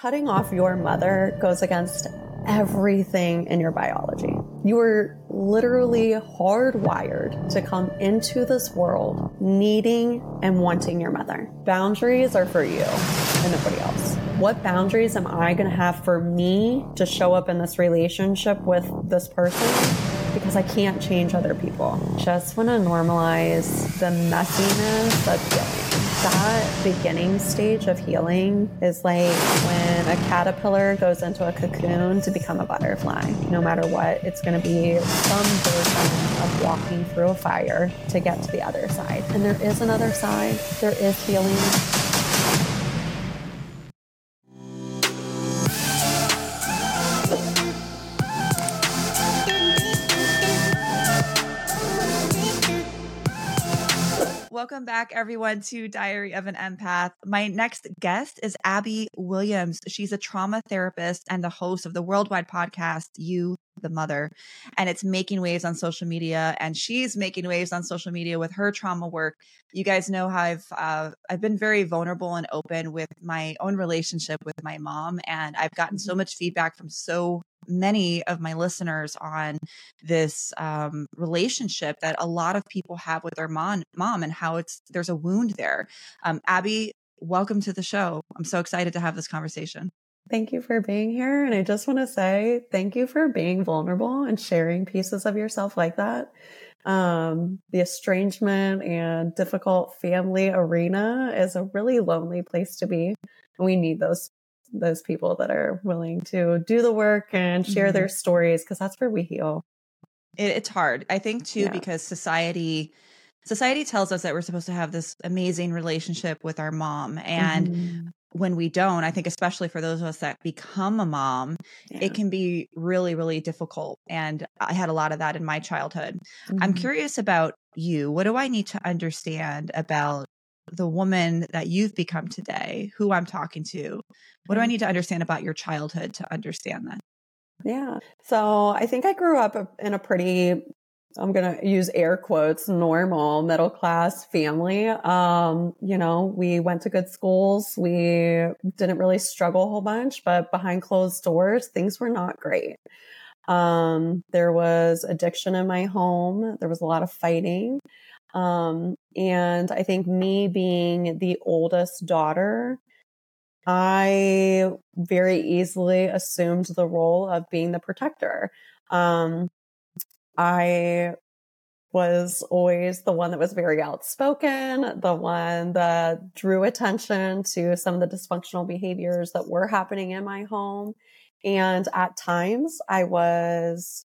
cutting off your mother goes against everything in your biology. You were literally hardwired to come into this world needing and wanting your mother. Boundaries are for you and nobody else. What boundaries am I going to have for me to show up in this relationship with this person? because I can't change other people. Just want to normalize the messiness of. That beginning stage of healing is like when a caterpillar goes into a cocoon to become a butterfly. No matter what, it's going to be some version of walking through a fire to get to the other side. And there is another side. There is healing. Welcome back, everyone, to Diary of an Empath. My next guest is Abbey Williams. She's a trauma therapist and the host of the worldwide podcast, You the Mother. And it's making waves on social media. And she's making waves on social media with her trauma work. You guys know how I've uh, I've been very vulnerable and open with my own relationship with my mom. And I've gotten so mm-hmm. much feedback from so many of my listeners on this um, relationship that a lot of people have with their mom, mom and how it's there's a wound there. Um, Abbey, welcome to the show. I'm so excited to have this conversation. Thank you for being here. And I just want to say thank you for being vulnerable and sharing pieces of yourself like that. Um, the estrangement and difficult family arena is a really lonely place to be. We need those those people that are willing to do the work and share mm-hmm. their stories because that's where we heal. It, it's hard, I think, too, yeah. because society society tells us that we're supposed to have this amazing relationship with our mom and mm-hmm. when we don't i think especially for those of us that become a mom yeah. it can be really really difficult and i had a lot of that in my childhood mm-hmm. i'm curious about you what do i need to understand about the woman that you've become today, who I'm talking to? What do I need to understand about your childhood to understand that? Yeah. So I think I grew up in a pretty I'm going to use air quotes, normal middle class family. Um, you know, we went to good schools. We didn't really struggle a whole bunch, but behind closed doors, things were not great. Um, there was addiction in my home. There was a lot of fighting. Um, and I think me being the oldest daughter, I very easily assumed the role of being the protector. Um, I was always the one that was very outspoken, the one that drew attention to some of the dysfunctional behaviors that were happening in my home. And at times I was,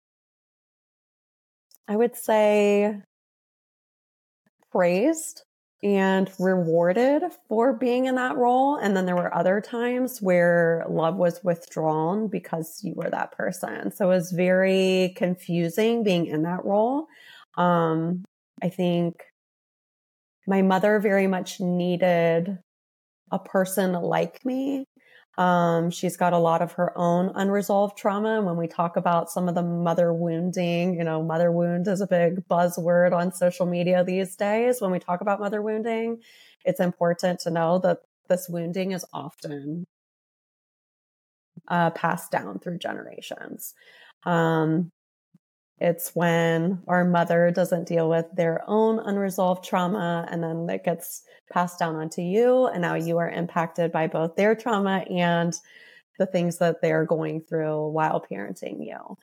I would say, praised and rewarded for being in that role. And then there were other times where love was withdrawn because you were that person. So it was very confusing being in that role. Um, I think my mother very much needed a person like me um, she's got a lot of her own unresolved trauma. And when we talk about some of the mother wounding, you know, mother wound is a big buzzword on social media these days. When we talk about mother wounding, it's important to know that this wounding is often uh, passed down through generations. Um, it's when our mother doesn't deal with their own unresolved trauma and then it gets passed down onto you. And now you are impacted by both their trauma and the things that they're going through while parenting you.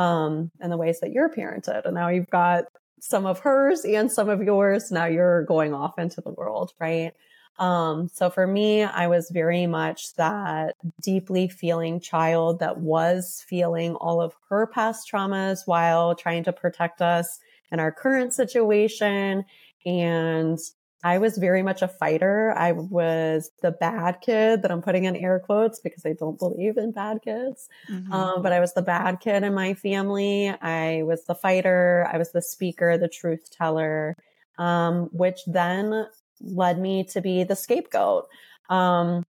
Um, and the ways that you're parented. And now you've got some of hers and some of yours. Now you're going off into the world, right? Um, so for me, I was very much that deeply feeling child that was feeling all of her past traumas while trying to protect us in our current situation. And I was very much a fighter. I was the bad kid that I'm putting in air quotes because I don't believe in bad kids. Mm-hmm. Um, but I was the bad kid in my family. I was the fighter. I was the speaker, the truth teller, um, which then led me to be the scapegoat. Um,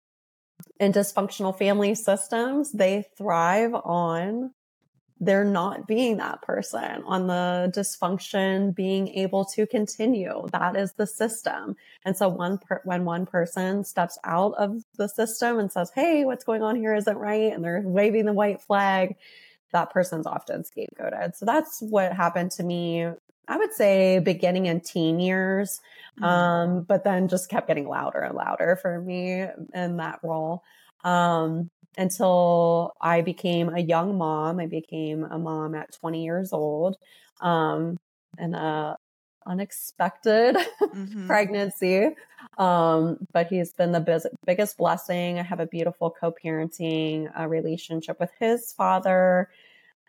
in dysfunctional family systems, they thrive on they're not being that person on the dysfunction being able to continue. That is the system. And so one per- when one person steps out of the system and says hey what's going on here isn't right and they're waving the white flag that person's often scapegoated. So that's what happened to me i would say beginning in teen years mm-hmm. um, but then just kept getting louder and louder for me in that role um, until I became a young mom. I became a mom at 20 years old, um, and a unexpected mm-hmm. pregnancy. Um, but he's been the biz- biggest blessing. I have a beautiful co-parenting uh, relationship with his father.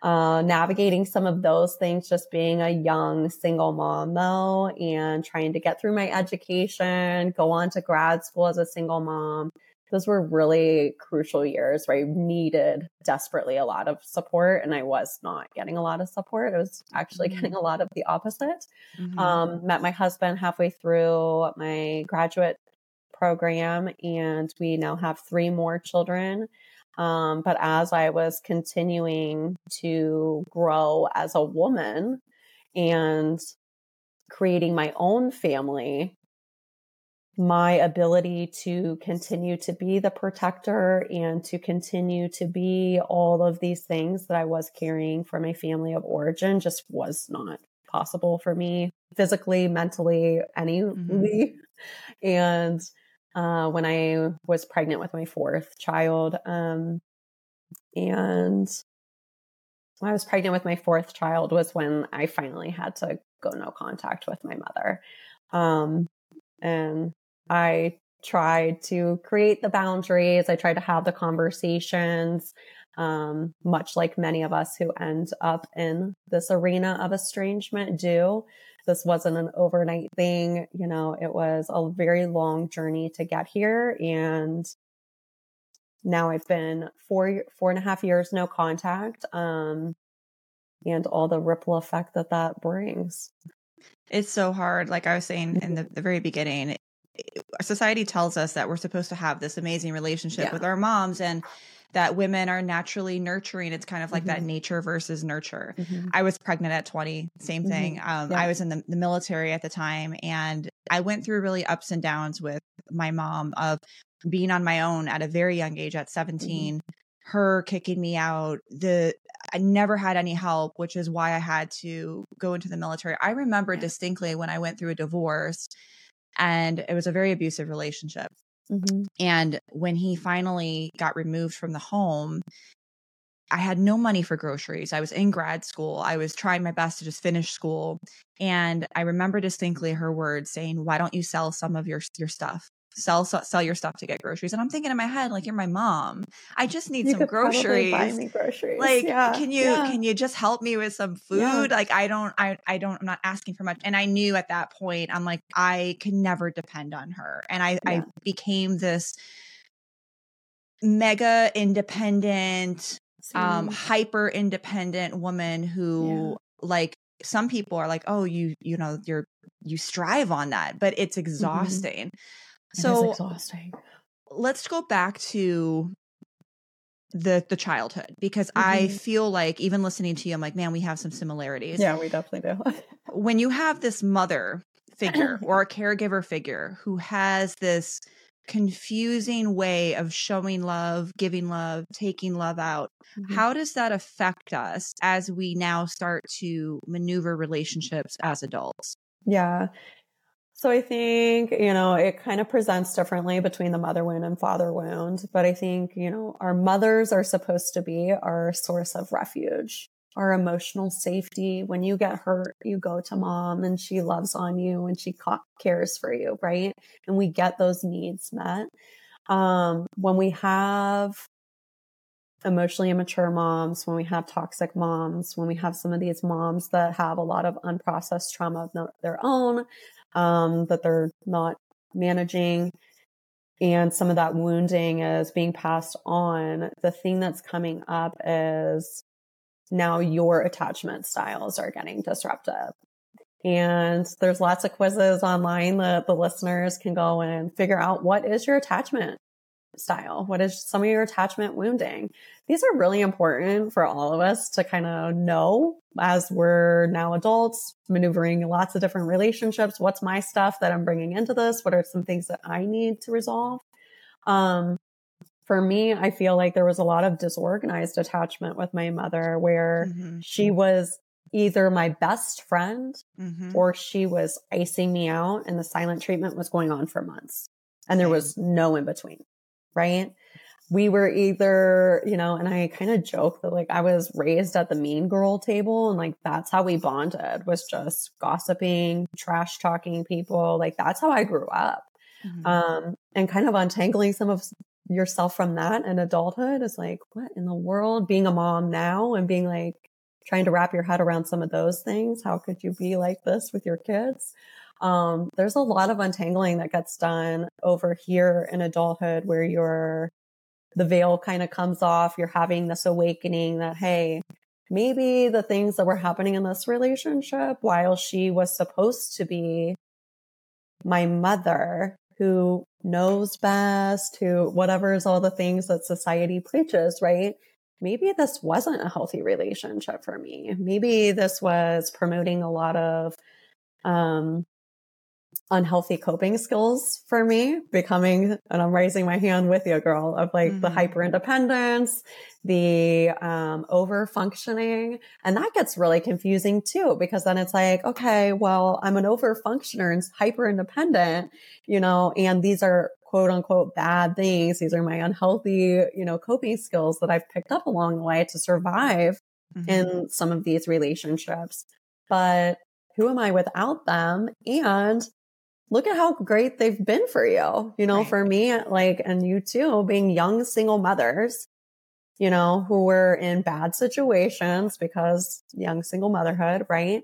Uh, navigating some of those things, just being a young single mom though, and trying to get through my education, go on to grad school as a single mom those were really crucial years where I needed desperately a lot of support and I was not getting a lot of support. I was actually mm-hmm. getting a lot of the opposite. Mm-hmm. Um, met my husband halfway through my graduate program and we now have three more children. Um, but as I was continuing to grow as a woman and creating my own family, my ability to continue to be the protector and to continue to be all of these things that I was carrying for my family of origin just was not possible for me physically, mentally, anyway. Mm-hmm. And uh, when I was pregnant with my fourth child, um, and when I was pregnant with my fourth child was when I finally had to go no contact with my mother. Um, and I tried to create the boundaries. I tried to have the conversations, um, much like many of us who end up in this arena of estrangement do. This wasn't an overnight thing. You know, it was a very long journey to get here. And now I've been four, four and a half years, no contact. Um, and all the ripple effect that that brings. It's so hard. Like I was saying in the, the very beginning, society tells us that we're supposed to have this amazing relationship yeah. with our moms and that women are naturally nurturing. It's kind of like mm-hmm. that nature versus nurture. Mm-hmm. I was pregnant at 20, same mm-hmm. thing. Um, yeah. I was in the, the, military at the time and I went through really ups and downs with my mom of being on my own at a very young age at mm-hmm. 17, her kicking me out. The I never had any help, which is why I had to go into the military. I remember distinctly when I went through a divorce and it was a very abusive relationship. Mm-hmm. And when he finally got removed from the home, I had no money for groceries. I was in grad school. I was trying my best to just finish school. And I remember distinctly her words saying, Why don't you sell some of your, your stuff? Sell sell your stuff to get groceries. And I'm thinking in my head, like, you're my mom. I just need you some groceries. Buy me groceries. Like, yeah. can you yeah. can you just help me with some food? Yeah. Like, I don't, I I don't, I'm not asking for much. And I knew at that point, I'm like, I can never depend on her. And I I became this mega independent, um, hyper independent woman who like some people are like, oh, you you know, you're you strive on that, but it's mm-hmm. exhausting. Mm-hmm so exhausting. Let's go back to the the childhood because mm-hmm. I feel like even listening to you, I'm like, man, we have some similarities. Yeah, we definitely do. when you have this mother figure or a caregiver figure who has this confusing way of showing love, giving love, taking love out. Mm-hmm. How does that affect us as we now start to maneuver relationships as adults? Yeah. So I think, you know, it kind of presents differently between the mother wound and father wound. But I think, you know, our mothers are supposed to be our source of refuge, our emotional safety. When you get hurt, you go to mom and she loves on you and she cares for you, right? And we get those needs met. Um, when we have emotionally immature moms, when we have toxic moms, when we have some of these moms that have a lot of unprocessed trauma of their own, um, that they're not managing and some of that wounding is being passed on, the thing that's coming up is now your attachment styles are getting disrupted. And there's lots of quizzes online that the listeners can go and figure out what is your attachment style? What is some of your attachment wounding? These are really important for all of us to kind of know as we're now adults, maneuvering lots of different relationships. What's my stuff that I'm bringing into this? What are some things that I need to resolve? Um, for me, I feel like there was a lot of disorganized attachment with my mother where mm-hmm. she was either my best friend mm-hmm. or she was icing me out and the silent treatment was going on for months and there was no in between. Right. We were either, you know, and I kind of joke that like I was raised at the mean girl table and like that's how we bonded was just gossiping, trash talking people. Like that's how I grew up. Mm-hmm. Um, and kind of untangling some of yourself from that in adulthood is like, what in the world? Being a mom now and being like, trying to wrap your head around some of those things. How could you be like this with your kids? Um, there's a lot of untangling that gets done over here in adulthood where you're, the veil kind of comes off. You're having this awakening that, hey, maybe the things that were happening in this relationship while she was supposed to be my mother who knows best, who whatever is all the things that society preaches, right? maybe this wasn't a healthy relationship for me. Maybe this was promoting a lot of um, unhealthy coping skills for me, becoming, and I'm raising my hand with you, girl, of like mm-hmm. the hyper independence, the um, over functioning. And that gets really confusing too, because then it's like, okay, well, I'm an over functioner and hyper independent, you know, and these are quote unquote bad things. These are my unhealthy, you know, coping skills that I've picked up along the way to survive mm-hmm. in some of these relationships. But who am I without them? And look at how great they've been for you. You know, right. for me, like, and you too, being young single mothers, you know, who were in bad situations because young single motherhood, right?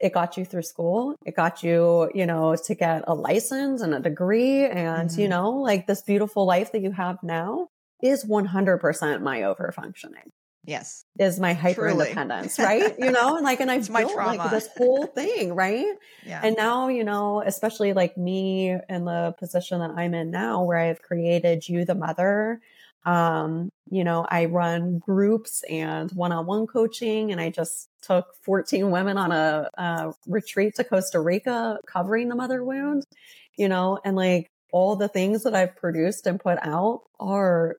it got you through school. It got you, you know, to get a license and a degree. And, mm-hmm. you know, like this beautiful life that you have now is 100% my over functioning. Yes. Is my hyper independence, right? you know, and like, and I've built like this whole thing, right? Yeah. And now, you know, especially like me in the position that I'm in now, where I've created you, the mother, um, you know, I run groups and one on one coaching, and I just took 14 women on a, a retreat to Costa Rica covering the mother wound, you know, and like all the things that I've produced and put out are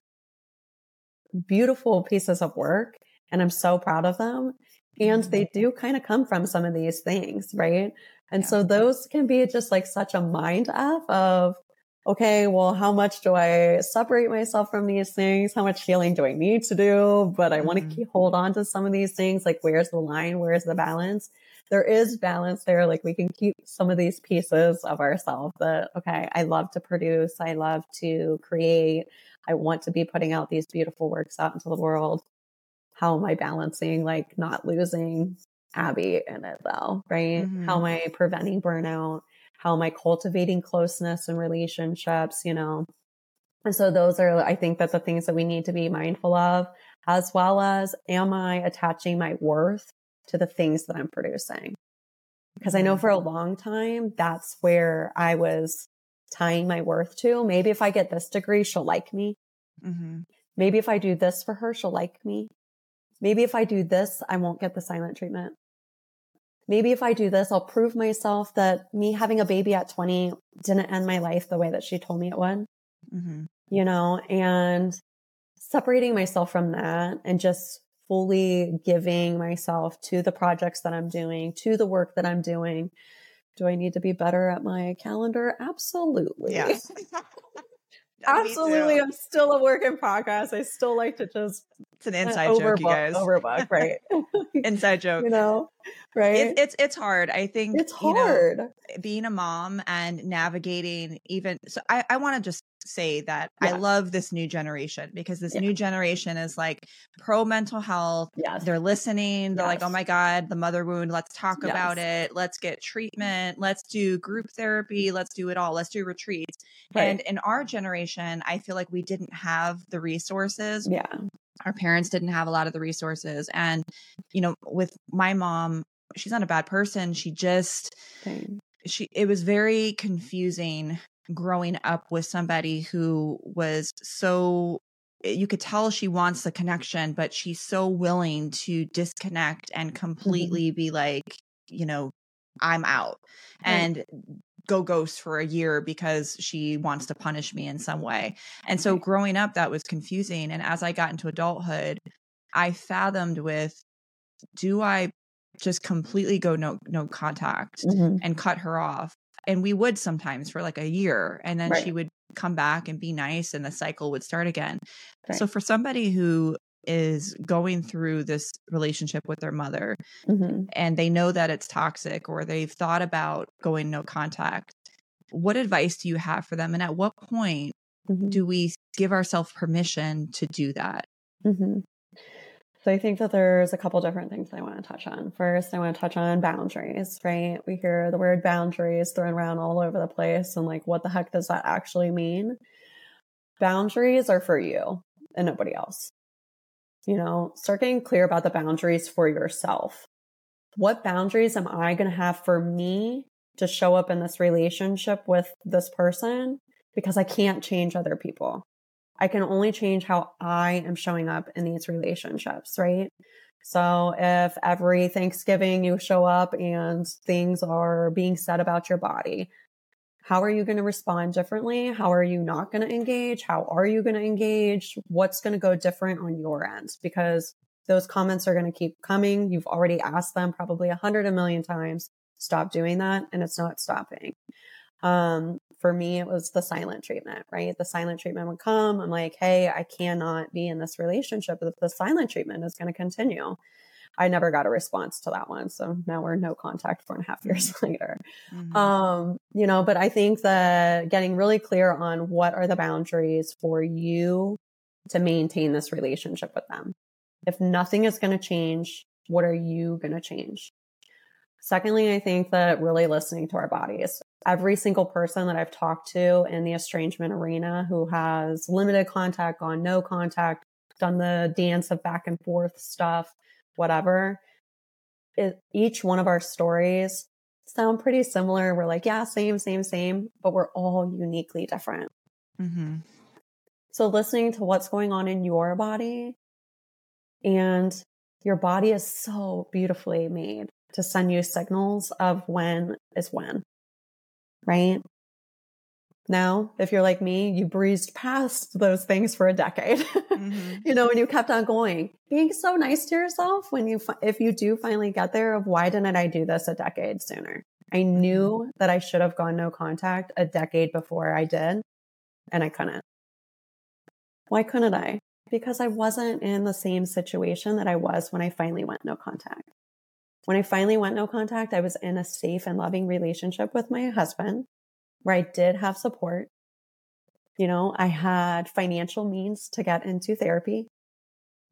beautiful pieces of work. And I'm so proud of them. And they mm-hmm. do kind of come from some of these things, right? And yeah. so those can be just like such a mind F of, okay, well, how much do I separate myself from these things? How much healing do I need to do? But I mm-hmm. want to keep hold on to some of these things. Like, where's the line? Where's the balance? There is balance there. Like, we can keep some of these pieces of ourselves that, okay, I love to produce. I love to create. I want to be putting out these beautiful works out into the world. How am I balancing, like, not losing Abbey in it though? Right? Mm-hmm. How am I preventing burnout? How am I cultivating closeness and relationships, you know? And so those are, I think that the things that we need to be mindful of, as well as am I attaching my worth to the things that I'm producing? Because I know for a long time, that's where I was tying my worth to. Maybe if I get this degree, she'll like me. Mm-hmm. Maybe if I do this for her, she'll like me. Maybe if I do this, I won't get the silent treatment maybe if I do this, I'll prove myself that me having a baby at 20 didn't end my life the way that she told me it would, mm-hmm. you know, and separating myself from that and just fully giving myself to the projects that I'm doing, to the work that I'm doing. Do I need to be better at my calendar? Absolutely. Yes. Absolutely. I'm still a work in progress. I still like to just it's an uh, inside overbook, joke, you guys. Overbook, right? inside joke. You know, right? It, it's it's hard. I think it's hard you know, being a mom and navigating even. So I I want to just say that yeah. I love this new generation because this yeah. new generation is like pro mental health. Yes. They're listening. They're yes. like, oh my God, the mother wound. Let's talk yes. about it. Let's get treatment. Let's do group therapy. Let's do it all. Let's do retreats. Right. And in our generation, I feel like we didn't have the resources. Yeah. Our parents didn't have a lot of the resources. And, you know, with my mom, she's not a bad person. She just, Same. she, it was very confusing growing up with somebody who was so you could tell she wants the connection, but she's so willing to disconnect and Mm-hmm. completely be like, you know, I'm out Right. and go ghost for a year because she wants to punish me in some way. And so growing up, that was confusing. And as I got into adulthood, I fathomed with do I just completely go no no contact Mhm. and cut her off? And we would sometimes for like a year, and then she would come back and be nice, and the cycle would start again. Right. So for somebody who is going through this relationship with their mother Mhm. and they know that it's toxic or they've thought about going no contact, what advice do you have for them? And at what point Mhm. do we give ourselves permission to do that? Mhm. So I think that there's a couple different things I want to touch on. First, I want to touch on boundaries, right? We hear the word boundaries thrown around all over the place and like what the heck does that actually mean? Boundaries are for you and nobody else. You know, start getting clear about the boundaries for yourself. What boundaries am I going to have for me to show up in this relationship with this person? Because I can't change other people. I can only change how I am showing up in these relationships, right? So if every Thanksgiving you show up and things are being said about your body, how are you going to respond differently? How are you not going to engage? How are you going to engage? What's going to go different on your end? Because those comments are going to keep coming. You've already asked them probably a hundred a million times. Stop doing that. And it's not stopping. Um, for me, it was the silent treatment, right? The silent treatment would come. I'm like, hey, I cannot be in this relationship if the silent treatment is going to continue. I never got a response to that one. So now we're no contact four and a half years later. Mhm. Um, you know, but I think that getting really clear on what are the boundaries for you to maintain this relationship with them. If nothing is going to change, what are you going to change? Secondly, I think that really listening to our bodies. Every single person that I've talked to in the estrangement arena who has limited contact, gone no contact, done the dance of back and forth stuff, whatever, it, each one of our stories sound pretty similar. We're like, yeah, same, same, same, but we're all uniquely different. Mhm. So listening to what's going on in your body and your body is so beautifully made to send you signals of when is when, right? Now, if you're like me, you breezed past those things for a decade, Mhm. you know, and you kept on going. Being so nice to yourself when you, if you do finally get there of why didn't I do this a decade sooner? I knew that I should have gone no contact a decade before I did, and I couldn't. Why couldn't I? Because I wasn't in the same situation that I was when I finally went no contact. When I finally went no contact, I was in a safe and loving relationship with my husband where I did have support. You know, I had financial means to get into therapy.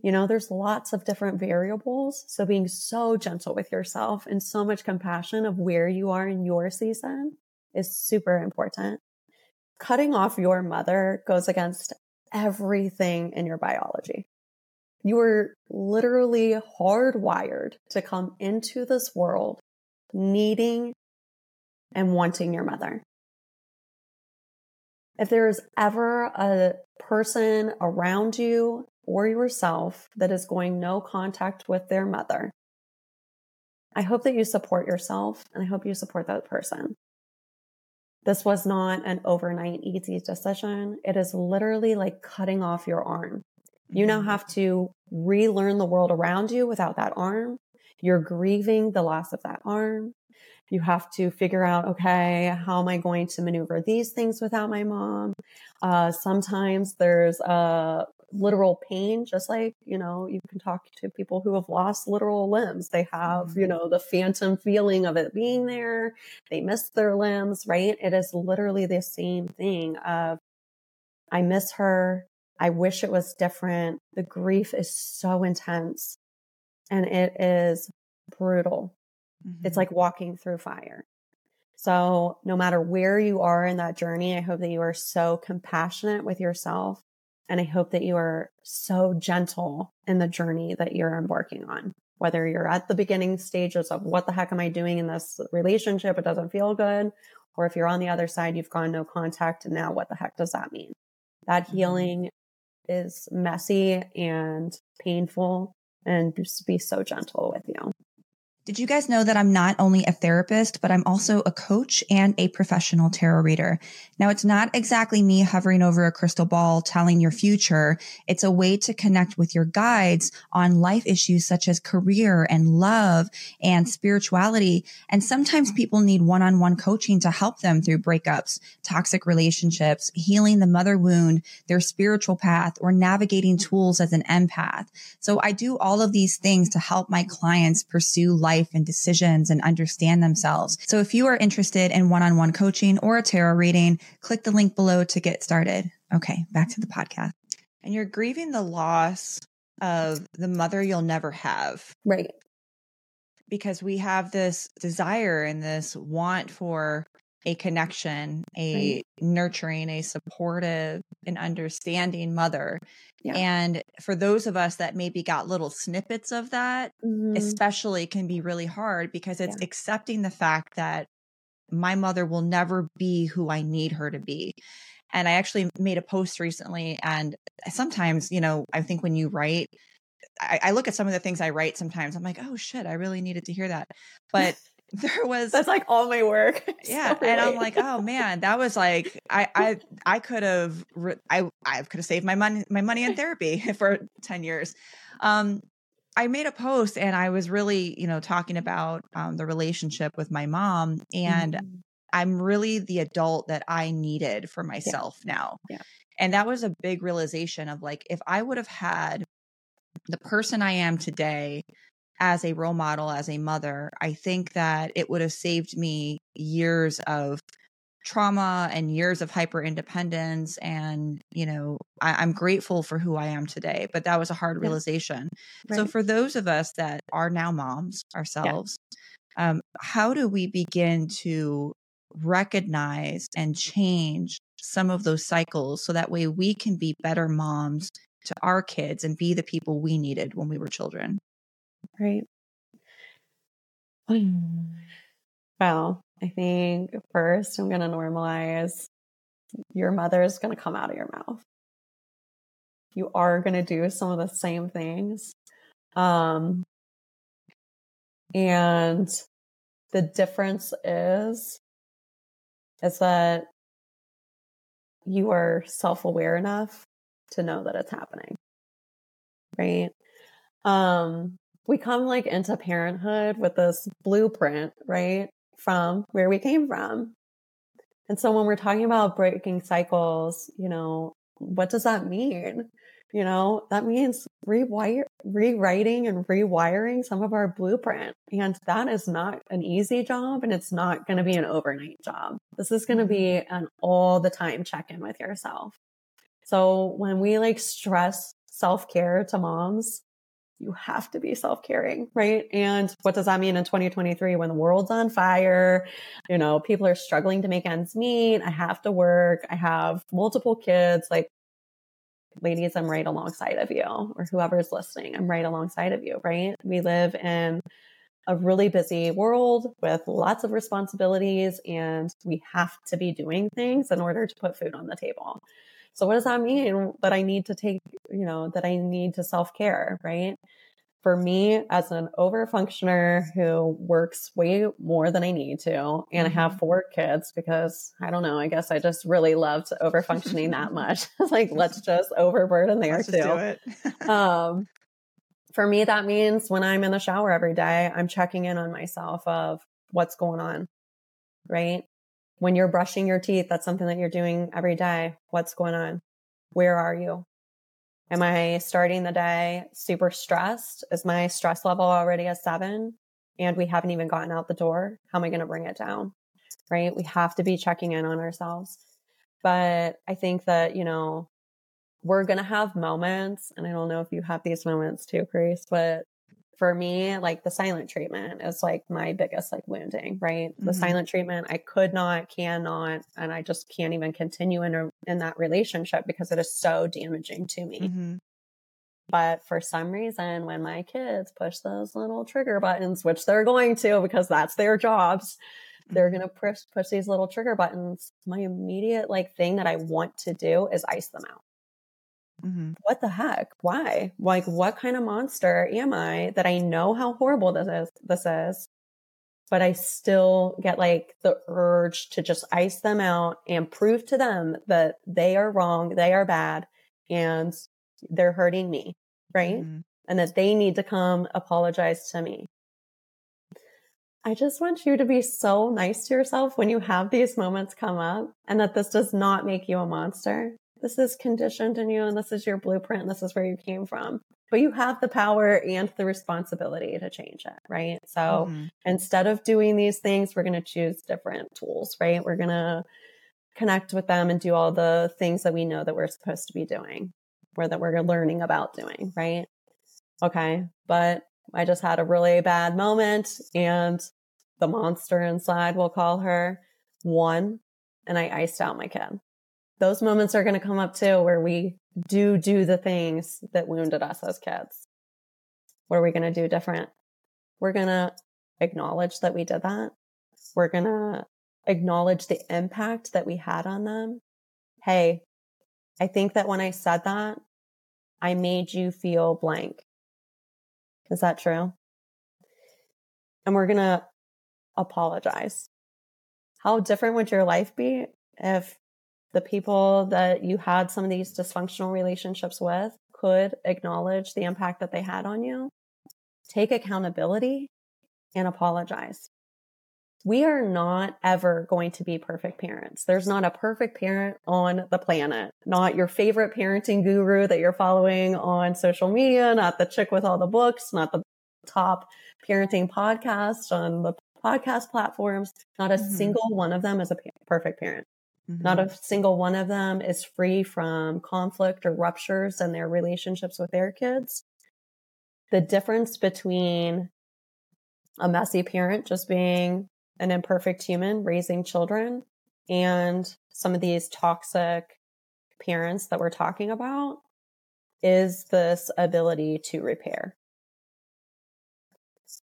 You know, there's lots of different variables. So being so gentle with yourself and so much compassion of where you are in your season is super important. Cutting off your mother goes against everything in your biology. You were literally hardwired to come into this world needing and wanting your mother. If there's ever a person around you or yourself that is going no contact with their mother, I hope that you support yourself and I hope you support that person. This was not an overnight easy decision. It is literally like cutting off your arm. You now Mhm. have to relearn the world around you without that arm. You're grieving the loss of that arm. You have to figure out, okay, how am I going to maneuver these things without my mom? Uh, sometimes there's a literal pain, just like, you know, you can talk to people who have lost literal limbs. They have, you know, the phantom feeling of it being there. They miss their limbs, right? It is literally the same thing of, I miss her. I wish it was different. The grief is so intense and it is brutal. It's Mhm. like walking through fire. So, no matter where you are in that journey, I hope that you are so compassionate with yourself. And I hope that you are so gentle in the journey that you're embarking on. whether you're at the beginning stages of what the heck am I doing in this relationship? It doesn't feel good. Or if you're on the other side, you've gone no contact. And now what the heck does that mean? That mm-hmm. healing is messy and painful and just be so gentle with you. Did you guys know that I'm not only a therapist, but I'm also a coach and a professional tarot reader? Now, it's not exactly me hovering over a crystal ball telling your future. It's a way to connect with your guides on life issues such as career and love and spirituality. And sometimes people need one-on-one coaching to help them through breakups, toxic relationships, healing the mother wound, their spiritual path, or navigating tools as an empath. So I do all of these things to help my clients pursue life life and decisions and understand themselves. So if you are interested in one-on-one coaching or a tarot reading, click the link below to get started. Okay, back to the podcast. And you're grieving the loss of the mother you'll never have. Right. Because we have this desire and this want for a connection, a right. nurturing, a supportive, an understanding mother. Yeah. And for those of us that maybe got little snippets of that, mm-hmm. especially can be really hard because it's yeah. accepting the fact that my mother will never be who I need her to be. And I actually made a post recently, and sometimes, you know, I think when you write, I, I look at some of the things I write sometimes, I'm like, oh shit, I really needed to hear that. But there was that's like all my work. Yeah so and i'm like oh man that was like i i i could have i i could have saved my money my money in therapy for 10 years. Um i made a post and i was really you know talking about um, the relationship with my mom and mm-hmm. i'm really the adult that i needed for myself yeah. now. Yeah. And that was a big realization of like if i would have had the person i am today as a role model, as a mother, I think that it would have saved me years of trauma and years of hyper independence. And, you know, I, am grateful for who I am today, but that was a hard yeah. realization. Right. So, for those of us that are now moms ourselves, yeah. um, how do we begin to recognize and change some of those cycles so that way we can be better moms to our kids and be the people we needed when we were children? Right. Well, I think first I'm going to normalize your mother is going to come out of your mouth. You are going to do some of the same things. Um, and the difference is, is that you are self aware enough to know that it's happening. Right. Um, we come like into parenthood with this blueprint, right? From where we came from. And so when we're talking about breaking cycles, you know, what does that mean? You know, that means rewire, rewriting and rewiring some of our blueprint. And that is not an easy job and it's not going to be an overnight job. This is going to be mm-hmm. an all the time check in with yourself. So when we like stress self care to moms, you have to be self-caring, right? And what does that mean in 2023 when the world's on fire? You know, people are struggling to make ends meet. I have to work. I have multiple kids. Like, ladies, I'm right alongside of you, or whoever's listening, I'm right alongside of you, right? We live in a really busy world with lots of responsibilities, and we have to be doing things in order to put food on the table. So what does that mean that I need to take, you know, that I need to self care, right? For me, as an over functioner who works way more than I need to, and I have mm-hmm. four kids because I don't know, I guess I just really love to over functioning that much. like, let's just overburden there let's too. um, for me, that means when I'm in the shower every day, I'm checking in on myself of what's going on, right? When you're brushing your teeth, that's something that you're doing every day. What's going on? Where are you? Am I starting the day super stressed? Is my stress level already a seven and we haven't even gotten out the door? How am I going to bring it down? Right? We have to be checking in on ourselves. But I think that, you know, we're going to have moments, and I don't know if you have these moments too, Chris, but for me, like the silent treatment is like my biggest like wounding, right? Mm-hmm. The silent treatment, I could not, cannot, and I just can't even continue in a, in that relationship because it is so damaging to me. Mm-hmm. But for some reason, when my kids push those little trigger buttons, which they're going to because that's their jobs, they're Mm-hmm. going to push, push these little trigger buttons. My immediate like thing that I want to do is ice them out. Mm-hmm. What the heck? Why? Like, what kind of monster am I that I know how horrible this is? This is, but I still get like the urge to just ice them out and prove to them that they are wrong, they are bad, and they're hurting me, right? Mhm. And that they need to come apologize to me. I just want you to be so nice to yourself when you have these moments come up and that this does not make you a monster. This is conditioned in you and this is your blueprint. And this is where you came from. But you have the power and the responsibility to change it, right? So Mhm. instead of doing these things, we're going to choose different tools, right? We're going to connect with them and do all the things that we know that we're supposed to be doing or that we're learning about doing, right? Okay. But I just had a really bad moment and the monster inside, we'll call her, one and I iced out my kid. Those moments are going to come up too where we do do the things that wounded us as kids. What are we going to do different? We're going to acknowledge that we did that. We're going to acknowledge the impact that we had on them. Hey, I think that when I said that, I made you feel blank. Is that true? And we're going to apologize. How different would your life be if the people that you had some of these dysfunctional relationships with could acknowledge the impact that they had on you, take accountability, and apologize? We are not ever going to be perfect parents. There's not a perfect parent on the planet, not your favorite parenting guru that you're following on social media, not the chick with all the books, not the top parenting podcast on the podcast platforms. Not a Mhm. single one of them is a perfect parent. Mhm. Not a single one of them is free from conflict or ruptures in their relationships with their kids. The difference between a messy parent just being an imperfect human raising children and some of these toxic parents that we're talking about is this ability to repair.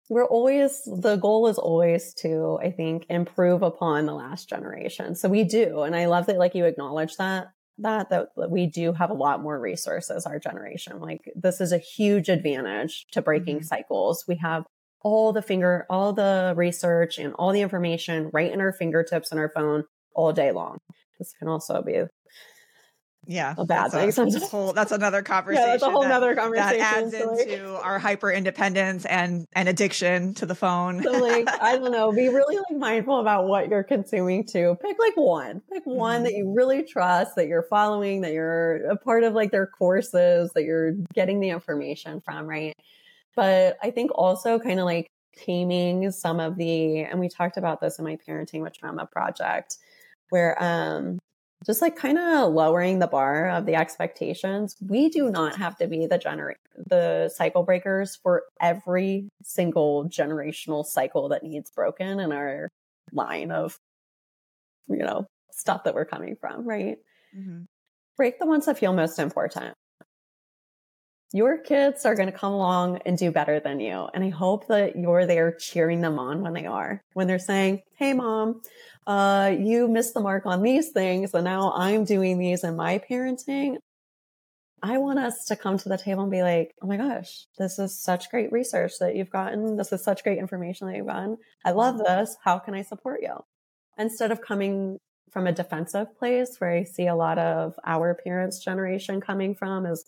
We're always, the goal is always to, I think, improve upon the last generation. So we do. And I love that, like, you acknowledge that, that, that we do have a lot more resources, our generation. Like, this is a huge advantage to breaking Mhm. cycles. We have all the finger, all the research and all the information right in our fingertips and our phone all day long. This can also be yeah, a bad that's thing a sometimes. whole, that's another conversation. yeah, that's a whole that- nother that conversation. adds So, like- into our hyper independence and and addiction to the phone. so like i don't know be really like mindful about what you're consuming too pick like one pick one Mhm. that you really trust that you're following that you're a part of like their courses that you're getting the information from right but i think also kind of like taming some of the and we talked about this in my parenting with trauma project where um just like kind of lowering the bar of the expectations. We do not have to be the gener the cycle breakers for every single generational cycle that needs broken in our line of, you know, stuff that we're coming from, right? Mhm. Break the ones that feel most important. Your kids are going to come along and do better than you. And I hope that you're there cheering them on when they are, when they're saying, Hey, mom, uh, you missed the mark on these things. And now I'm doing these in my parenting. I want us to come to the table and be like, Oh my gosh, this is such great research that you've gotten. This is such great information that you've gotten. I love this. How can I support you? Instead of coming from a defensive place where I see a lot of our parents' generation coming from is,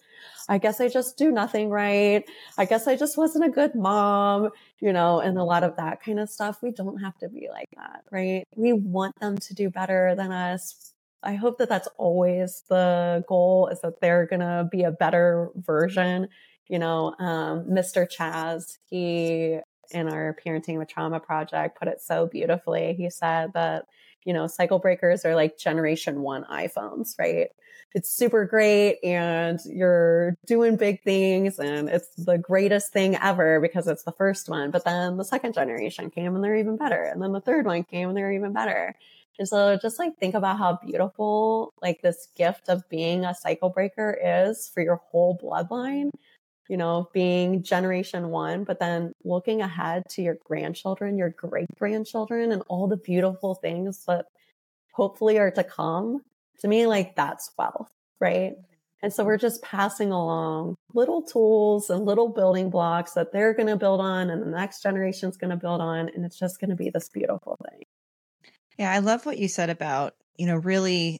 I guess I just do nothing right. I guess I just wasn't a good mom, you know, and a lot of that kind of stuff. We don't have to be like that, right? We want them to do better than us. I hope that that's always the goal is that they're going to be a better version. You know, um, Mr. Chaz, he in our parenting with trauma project put it so beautifully. He said that, you know, cycle breakers are like generation one iPhones, right? It's super great and you're doing big things and it's the greatest thing ever because it's the first one. But then the second generation came and they're even better. And then the third one came and they're even better. And so just like think about how beautiful like this gift of being a cycle breaker is for your whole bloodline you know, being generation one, but then looking ahead to your grandchildren, your great grandchildren, and all the beautiful things that hopefully are to come. To me, like that's wealth, right? And so we're just passing along little tools and little building blocks that they're going to build on and the next generation is going to build on. And it's just going to be this beautiful thing. Yeah, I love what you said about, you know, really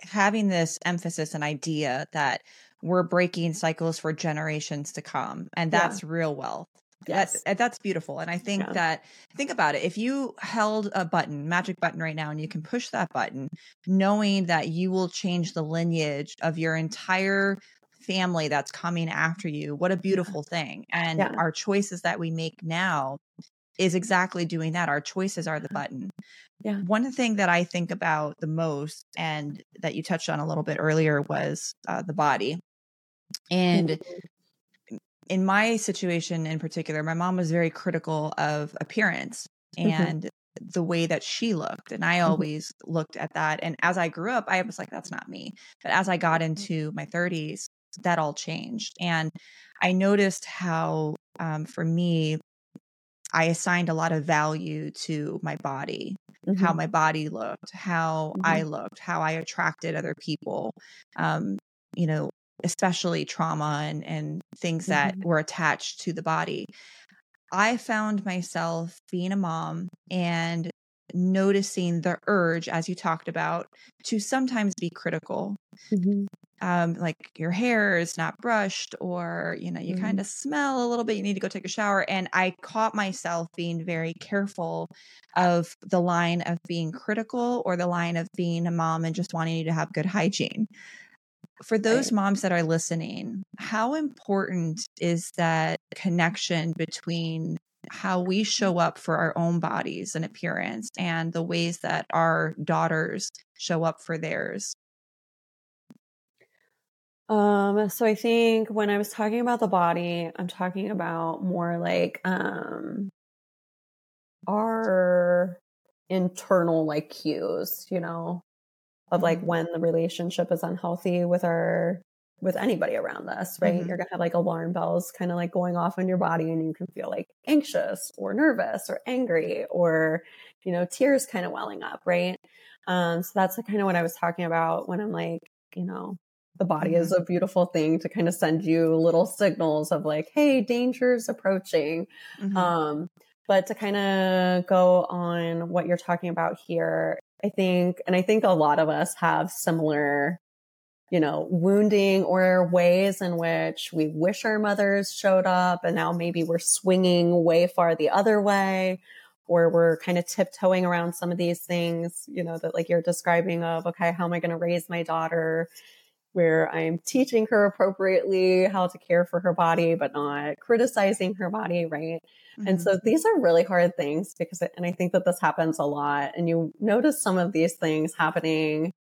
having this emphasis and idea that we're breaking cycles for generations to come. And that's yeah. real wealth. Yes. That's that's beautiful. And I think yeah. that think about it. If you held a button, magic button right now, and you can push that button, knowing that you will change the lineage of your entire family that's coming after you, what a beautiful thing. And yeah. our choices that we make now is exactly doing that. Our choices are the button. Yeah. One thing that I think about the most and that you touched on a little bit earlier was uh, the body. And mm-hmm in my situation in particular, my mom was very critical of appearance mm-hmm. and mm-hmm. the way that she looked. And I mm-hmm. always mm-hmm. looked at that. And as I grew up, I was like, that's not me. But as I got mm-hmm. into my 30s, that all changed. And I noticed how, um, for me, I assigned a lot of value to my body, mm-hmm. how my body looked, how I looked, how I attracted other people. Um, you know, especially trauma and, and things that mm-hmm. were attached to the body. I found myself being a mom and noticing the urge, as you talked about, to sometimes be critical. Mm-hmm. Um, like your hair is not brushed, or you know, you mm-hmm. kind of smell a little bit, you need to go take a shower. And I caught myself being very careful of the line of being critical or the line of being a mom and just wanting you to have good hygiene for those right. moms that are listening, how important is that connection between how we show up for our own bodies and appearance and the ways that our daughters show up for theirs? Um, so I think when I was talking about the body, I'm talking about more like um our internal like cues, you know, of like mm-hmm. when the relationship is unhealthy with our with anybody around us, right? Mm-hmm. You're gonna have like alarm bells kind of like going off in your body and you can feel like anxious or nervous or angry or, you know, tears kind of welling up, right? Um, so that's kind of what I was talking about when I'm like, you know, the body mm-hmm. is a beautiful thing to kind of send you little signals of like, hey, danger's approaching. Mm-hmm. Um, but to kind of go on what you're talking about here, I think, and I think a lot of us have similar, you know, wounding or ways in which we wish our mothers showed up and now maybe we're swinging way far the other way or we're kind of tiptoeing around some of these things, you know, that like you're describing of, okay, how am I going to raise my daughter? Where I'm teaching her appropriately how to care for her body, but not criticizing her body, right? Mm-hmm. And so these are really hard things because, and I think that this happens a lot. And you notice some of these things happening,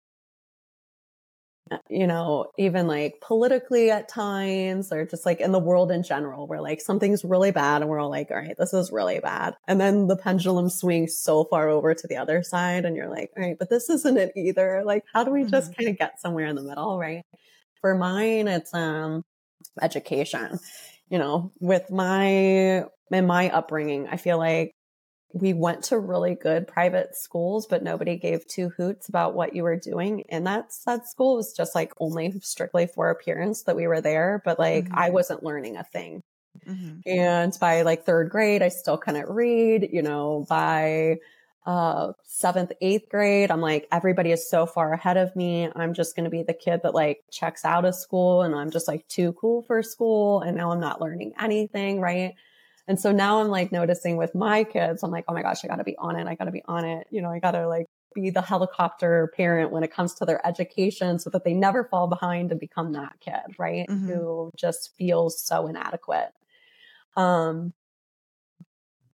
you know, even like politically at times or just like in the world in general, where like something's really bad and we're all like, all right, this is really bad. And then the pendulum swings so far over to the other side and you're like, all right, but this isn't it either. Like, how do we just mm-hmm. kind of get somewhere in the middle? Right. For mine, it's, um, education you know, with my in my upbringing, I feel like we went to really good private schools, but nobody gave two hoots about what you were doing in that that school. It was just like only strictly for appearance that we were there, but like mm-hmm. I wasn't learning a thing. Mm-hmm. And by like third grade, I still couldn't read. You know, by uh, seventh, eighth grade, I'm like, everybody is so far ahead of me. I'm just going to be the kid that like checks out of school and I'm just like too cool for school. And now I'm not learning anything. Right. And so now I'm like noticing with my kids, I'm like, oh my gosh, I got to be on it. I got to be on it. You know, I got to like be the helicopter parent when it comes to their education so that they never fall behind and become that kid, right? Mm-hmm. Who just feels so inadequate. Um,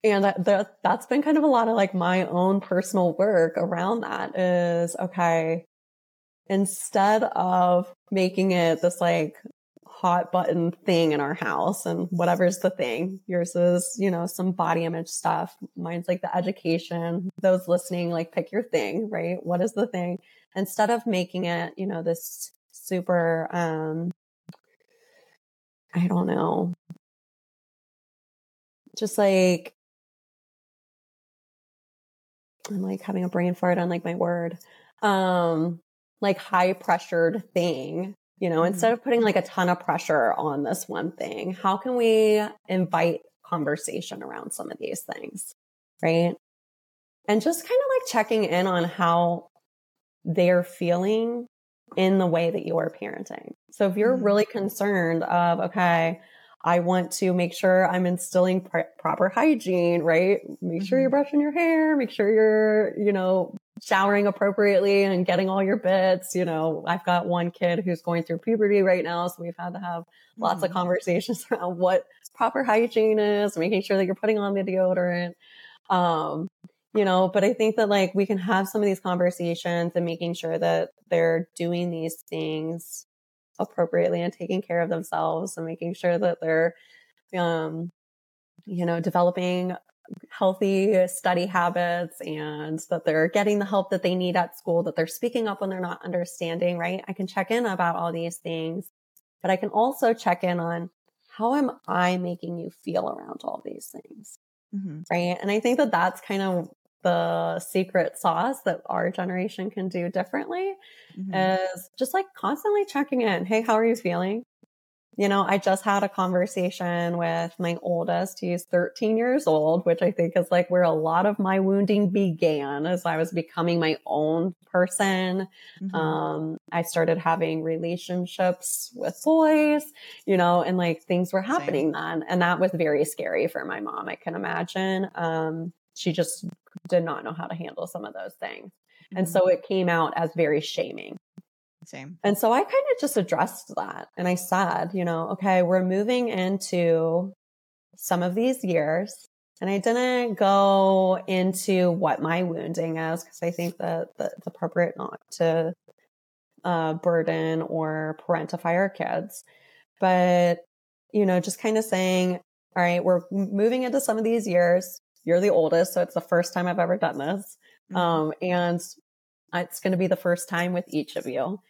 and that, that's been kind of a lot of like my own personal work around that is okay instead of making it this like hot button thing in our house and whatever's the thing yours is you know some body image stuff. Mine's like the education those listening like pick your thing right? What is the thing? Instead of making it you know this super um I don't know, just like, I'm like having a brain fart on like my word. Um, like high pressured thing, you know, mm-hmm. instead of putting like a ton of pressure on this one thing, how can we invite conversation around some of these things? Right. And just kind of like checking in on how they're feeling in the way that you are parenting. So if you're mm-hmm. really concerned of, okay, I want to make sure I'm instilling pr- proper hygiene, right? Make sure you're mm-hmm. brushing your hair, make sure you're, you know, showering appropriately and getting all your bits. You know, I've got one kid who's going through puberty right now. So we've had to have lots mm-hmm. of conversations around what proper hygiene is, making sure that you're putting on the deodorant. Um, you know, but I think that like we can have some of these conversations and making sure that they're doing these things appropriately and taking care of themselves and making sure that they're, um, you know, developing healthy study habits and that they're getting the help that they need at school, that they're speaking up when they're not understanding, right? I can check in about all these things, but I can also check in on how am I making you feel around all these things? Mm-hmm. Right. And I think that that's kind of the secret sauce that our generation can do differently mm-hmm. is just like constantly checking in. Hey, how are you feeling? You know, I just had a conversation with my oldest. He's 13 years old, which I think is like where a lot of my wounding began as I was becoming my own person. Mm-hmm. Um, I started having relationships with boys, you know, and like things were happening Same. then. And that was very scary for my mom, I can imagine. Um, she just did not know how to handle some of those things. Mm-hmm. And so it came out as very shaming. Same. And so I kind of just addressed that and I said, you know, okay, we're moving into some of these years. And I didn't go into what my wounding is because I think that, that it's appropriate not to uh, burden or parentify our kids. But, you know, just kind of saying, all right, we're moving into some of these years. You're the oldest, so it's the first time I've ever done this. Mm-hmm. Um, and it's going to be the first time with each of you.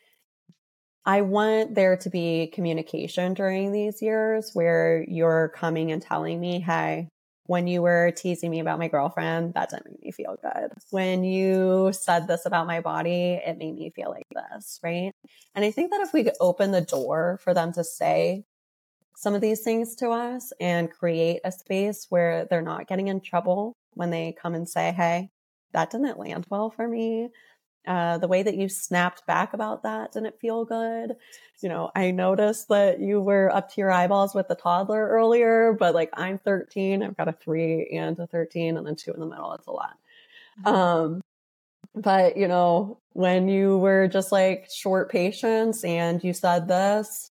I want there to be communication during these years where you're coming and telling me, hey, when you were teasing me about my girlfriend, that didn't make me feel good. When you said this about my body, it made me feel like this, right? And I think that if we could open the door for them to say some of these things to us and create a space where they're not getting in trouble when they come and say, Hey, that didn't land well for me. Uh, the way that you snapped back about that didn't feel good. You know, I noticed that you were up to your eyeballs with the toddler earlier, but like I'm 13, I've got a three and a 13 and then two in the middle. It's a lot. Mm-hmm. Um, but you know, when you were just like short patience and you said this,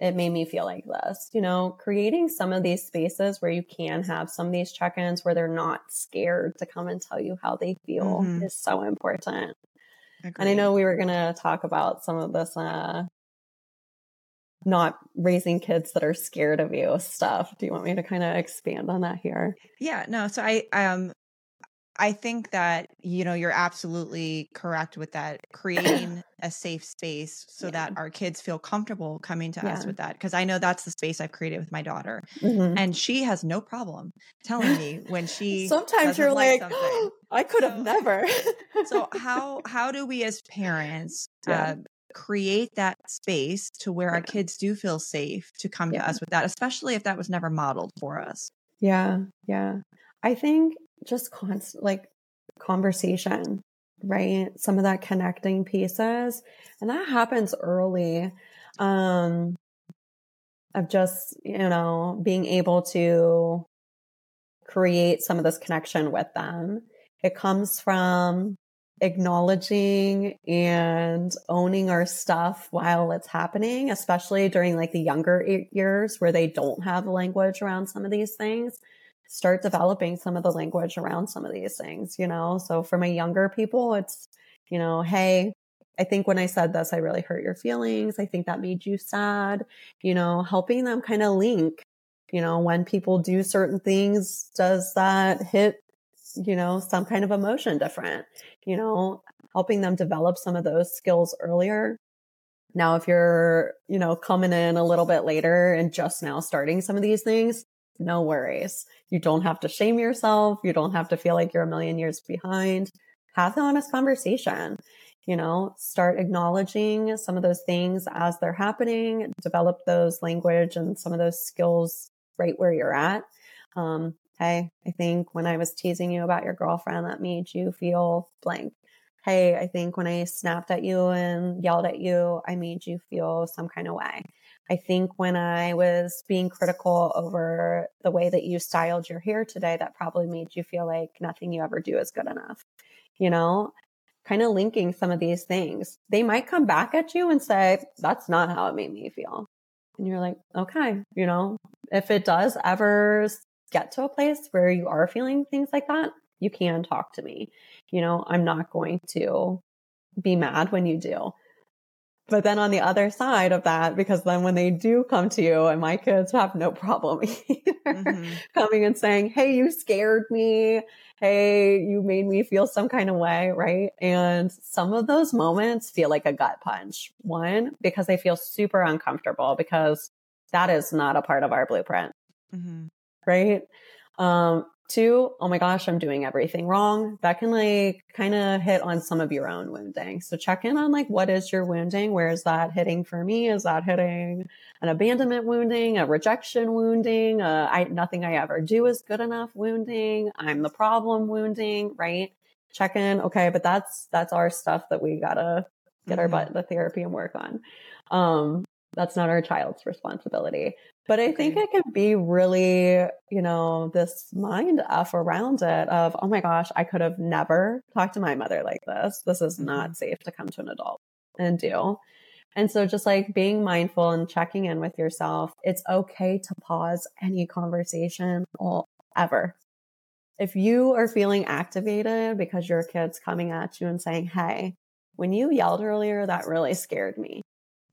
it made me feel like this. You know, creating some of these spaces where you can have some of these check ins where they're not scared to come and tell you how they feel mm-hmm. is so important. Agreed. And I know we were going to talk about some of this, uh, not raising kids that are scared of you stuff. Do you want me to kind of expand on that here? Yeah, no. So I, um, I think that, you know, you're absolutely correct with that. Creating a safe space so yeah. that our kids feel comfortable coming to yeah. us with that. Cause I know that's the space I've created with my daughter. Mm-hmm. And she has no problem telling me when she sometimes you're like, like I could have so, never. so how how do we as parents yeah. uh, create that space to where our kids do feel safe to come to us with that, especially if that was never modeled for us? Yeah. Yeah. I think just constant like conversation, right? Some of that connecting pieces. And that happens early. Um, of just, you know, being able to create some of this connection with them. It comes from acknowledging and owning our stuff while it's happening, especially during like the younger years where they don't have language around some of these things start developing some of the language around some of these things, you know? So for my younger people, it's, you know, hey, I think when I said this, I really hurt your feelings. I think that made you sad, you know, helping them kind of link, you know, when people do certain things, does that hit, you know, some kind of emotion different, you know, helping them develop some of those skills earlier Now, if you're, you know, coming in a little bit later and just now starting some of these things, no worries. You don't have to shame yourself. You don't have to feel like you're a million years behind. Have the honest conversation. You know, start acknowledging some of those things as they're happening, develop those language and some of those skills right where you're at. Um, hey, I think when I was teasing you about your girlfriend, that made you feel blank. Hey, I think when I snapped at you and yelled at you, I made you feel some kind of way. I think when I was being critical over the way that you styled your hair today, that probably made you feel like nothing you ever do is good enough. You know, kind of linking some of these things. They might come back at you and say, that's not how it made me feel. And you're like, okay, you know, if it does ever get to a place where you are feeling things like that, you can talk to me. You know, I'm not going to be mad when you do. But then on the other side of that, because then when they do come to you, and my kids have no problem either mm-hmm. coming and saying, Hey, you scared me. Hey, you made me feel some kind of way. Right. And some of those moments feel like a gut punch. One, because they feel super uncomfortable because that is not a part of our blueprint. Mm-hmm. Right. Um, Two, oh my gosh, I'm doing everything wrong. That can like kind of hit on some of your own wounding. So check in on like, what is your wounding? Where is that hitting for me? Is that hitting an abandonment wounding, a rejection wounding, a, I, nothing I ever do is good enough wounding? I'm the problem wounding, right? Check in. Okay. But that's, that's our stuff that we gotta get mm-hmm. our butt the therapy and work on. Um, that's not our child's responsibility. But I think it can be really, you know, this mind f around it of, oh my gosh, I could have never talked to my mother like this. This is not mm-hmm. safe to come to an adult and do. And so just like being mindful and checking in with yourself, it's okay to pause any conversation or ever. If you are feeling activated because your kid's coming at you and saying, Hey, when you yelled earlier, that really scared me.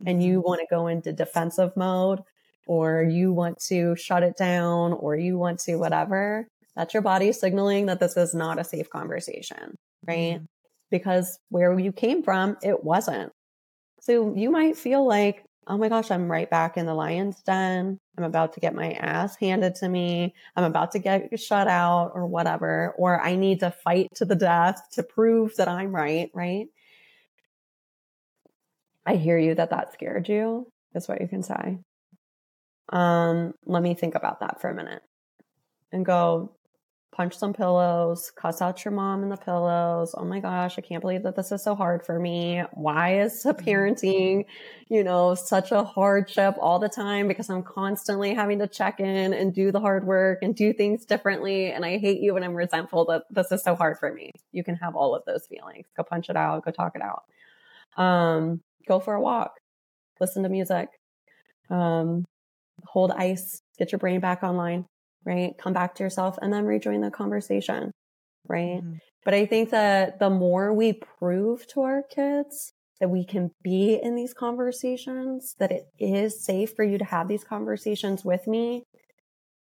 And you mm-hmm. want to go into defensive mode or you want to shut it down or you want to whatever, that's your body signaling that this is not a safe conversation, right? Mm-hmm. Because where you came from, it wasn't. So you might feel like, oh my gosh, I'm right back in the lion's den. I'm about to get my ass handed to me. I'm about to get shut out or whatever. Or I need to fight to the death to prove that I'm right, right? I hear you that that scared you, is what you can say. Um, let me think about that for a minute and go punch some pillows, cuss out your mom in the pillows. Oh my gosh, I can't believe that this is so hard for me. Why is mm-hmm. parenting, you know, such a hardship all the time? Because I'm constantly having to check in and do the hard work and do things differently. And I hate you and I'm resentful that this is so hard for me. You can have all of those feelings. Go punch it out, go talk it out. Um, go for a walk, listen to music. Um, hold ice, get your brain back online, right? Come back to yourself and then rejoin the conversation, right? Mm-hmm. But I think that the more we prove to our kids that we can be in these conversations, that it is safe for you to have these conversations with me,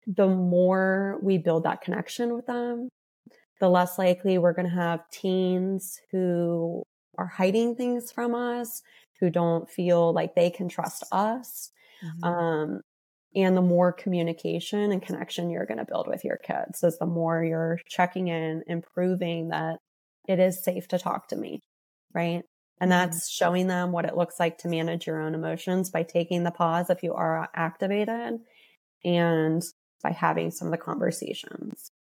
the more we build that connection with them, the less likely we're going to have teens who are hiding things from us, who don't feel like they can trust us. Mm-hmm. Um, and the more communication and connection you're going to build with your kids is the more you're checking in and proving that it is safe to talk to me right and mm-hmm. that's showing them what it looks like to manage your own emotions by taking the pause if you are activated and by having some of the conversations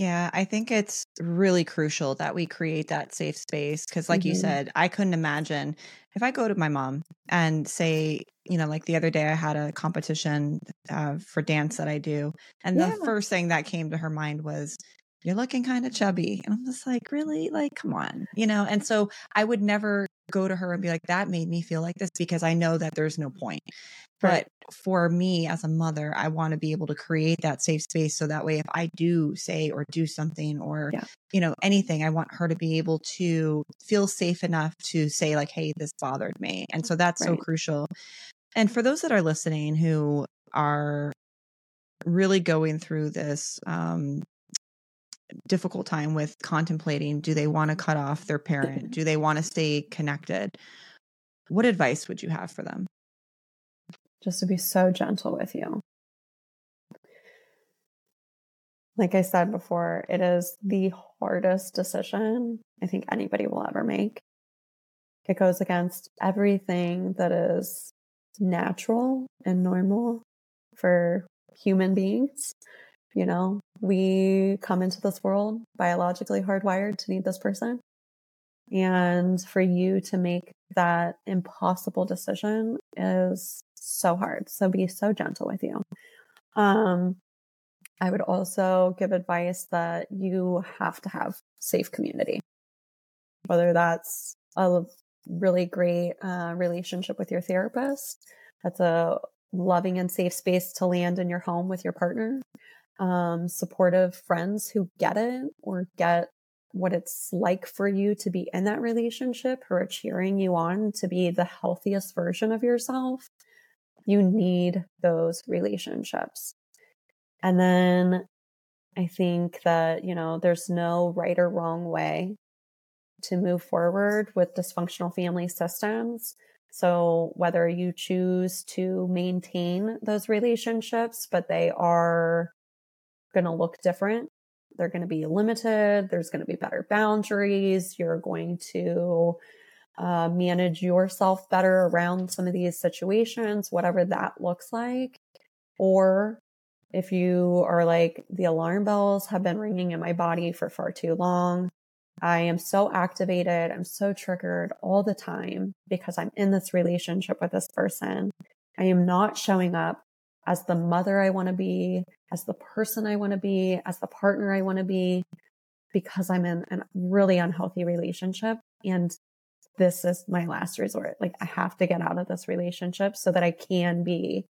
yeah, I think it's really crucial that we create that safe space because, like mm-hmm. you said, I couldn't imagine if I go to my mom and say, you know, like the other day I had a competition uh, for dance that I do, and yeah. the first thing that came to her mind was, "You're looking kind of chubby," and I'm just like, "Really? Like, come on," you know. And so I would never go to her and be like, "That made me feel like this," because I know that there's no point. But for me as a mother, I want to be able to create that safe space so that way if I do say or do something or yeah. you know anything, I want her to be able to feel safe enough to say like, "Hey, this bothered me." And so that's right. so crucial. And for those that are listening who are really going through this um, difficult time with contemplating do they want to cut off their parent? do they want to stay connected? what advice would you have for them? Just to be so gentle with you. Like I said before, it is the hardest decision I think anybody will ever make. It goes against everything that is natural and normal for human beings. You know, we come into this world biologically hardwired to need this person. And for you to make that impossible decision is so hard. So be so gentle with you. Um, I would also give advice that you have to have safe community, whether that's a really great uh, relationship with your therapist, that's a loving and safe space to land in your home with your partner, um, supportive friends who get it or get what it's like for you to be in that relationship, who are cheering you on to be the healthiest version of yourself. You need those relationships. And then I think that, you know, there's no right or wrong way to move forward with dysfunctional family systems. So whether you choose to maintain those relationships, but they are going to look different, they're going to be limited, there's going to be better boundaries, you're going to uh, manage yourself better around some of these situations, whatever that looks like. Or if you are like, the alarm bells have been ringing in my body for far too long. I am so activated. I'm so triggered all the time because I'm in this relationship with this person. I am not showing up as the mother I want to be, as the person I want to be, as the partner I want to be, because I'm in a really unhealthy relationship. And this is my last resort. Like, I have to get out of this relationship so that I can be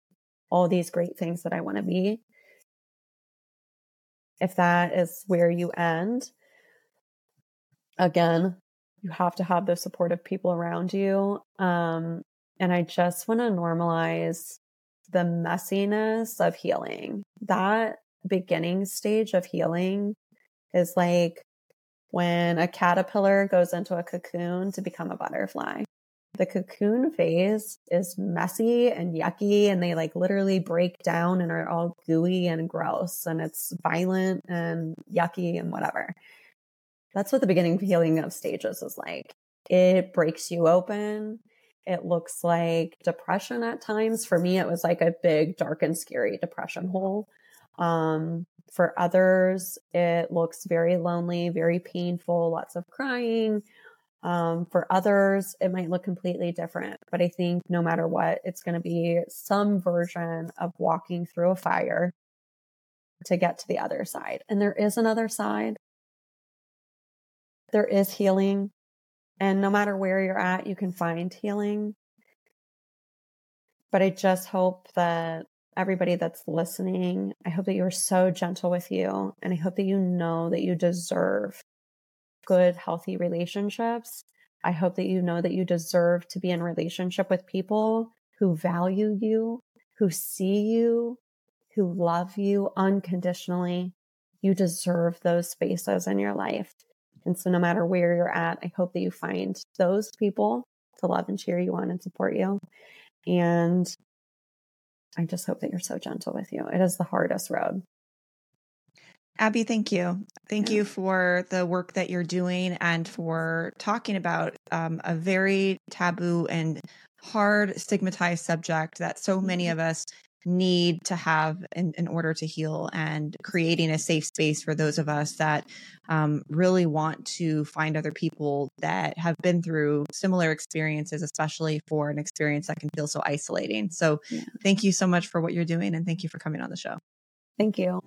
all these great things that I want to be. If that is where you end, again, you have to have those supportive people around you. Um, and I just want to normalize the messiness of healing. That beginning stage of healing is like when a caterpillar goes into a cocoon to become a butterfly. The cocoon phase is messy and yucky, and they like literally break down and are all gooey and gross, and it's violent and yucky and whatever. That's what the beginning healing of stages is like. It breaks you open. It looks like depression at times. For me, it was like a big, dark, and scary depression hole. Um, for others, it looks very lonely, very painful, lots of crying. Um, for others, it might look completely different. But I think no matter what, it's going to be some version of walking through a fire to get to the other side. And there is another side there is healing. And no matter where you're at, you can find healing. But I just hope that everybody that's listening, I hope that you're so gentle with you. And I hope that you know that you deserve good, healthy relationships. I hope that you know that you deserve to be in relationship with people who value you, who see you, who love you unconditionally. You deserve those spaces in your life. And so, no matter where you're at, I hope that you find those people to love and cheer you on and support you. And I just hope that you're so gentle with you. It is the hardest road. Abbey, thank you. Thank yeah. you for the work that you're doing and for talking about um, a very taboo and hard stigmatized subject that so many mm-hmm. of us need to have in, in order to heal and creating a safe space for those of us that um, really want to find other people that have been through similar experiences, especially for an experience that can feel so isolating. So, yeah. thank you so much for what you're doing and thank you for coming on the show. Thank you.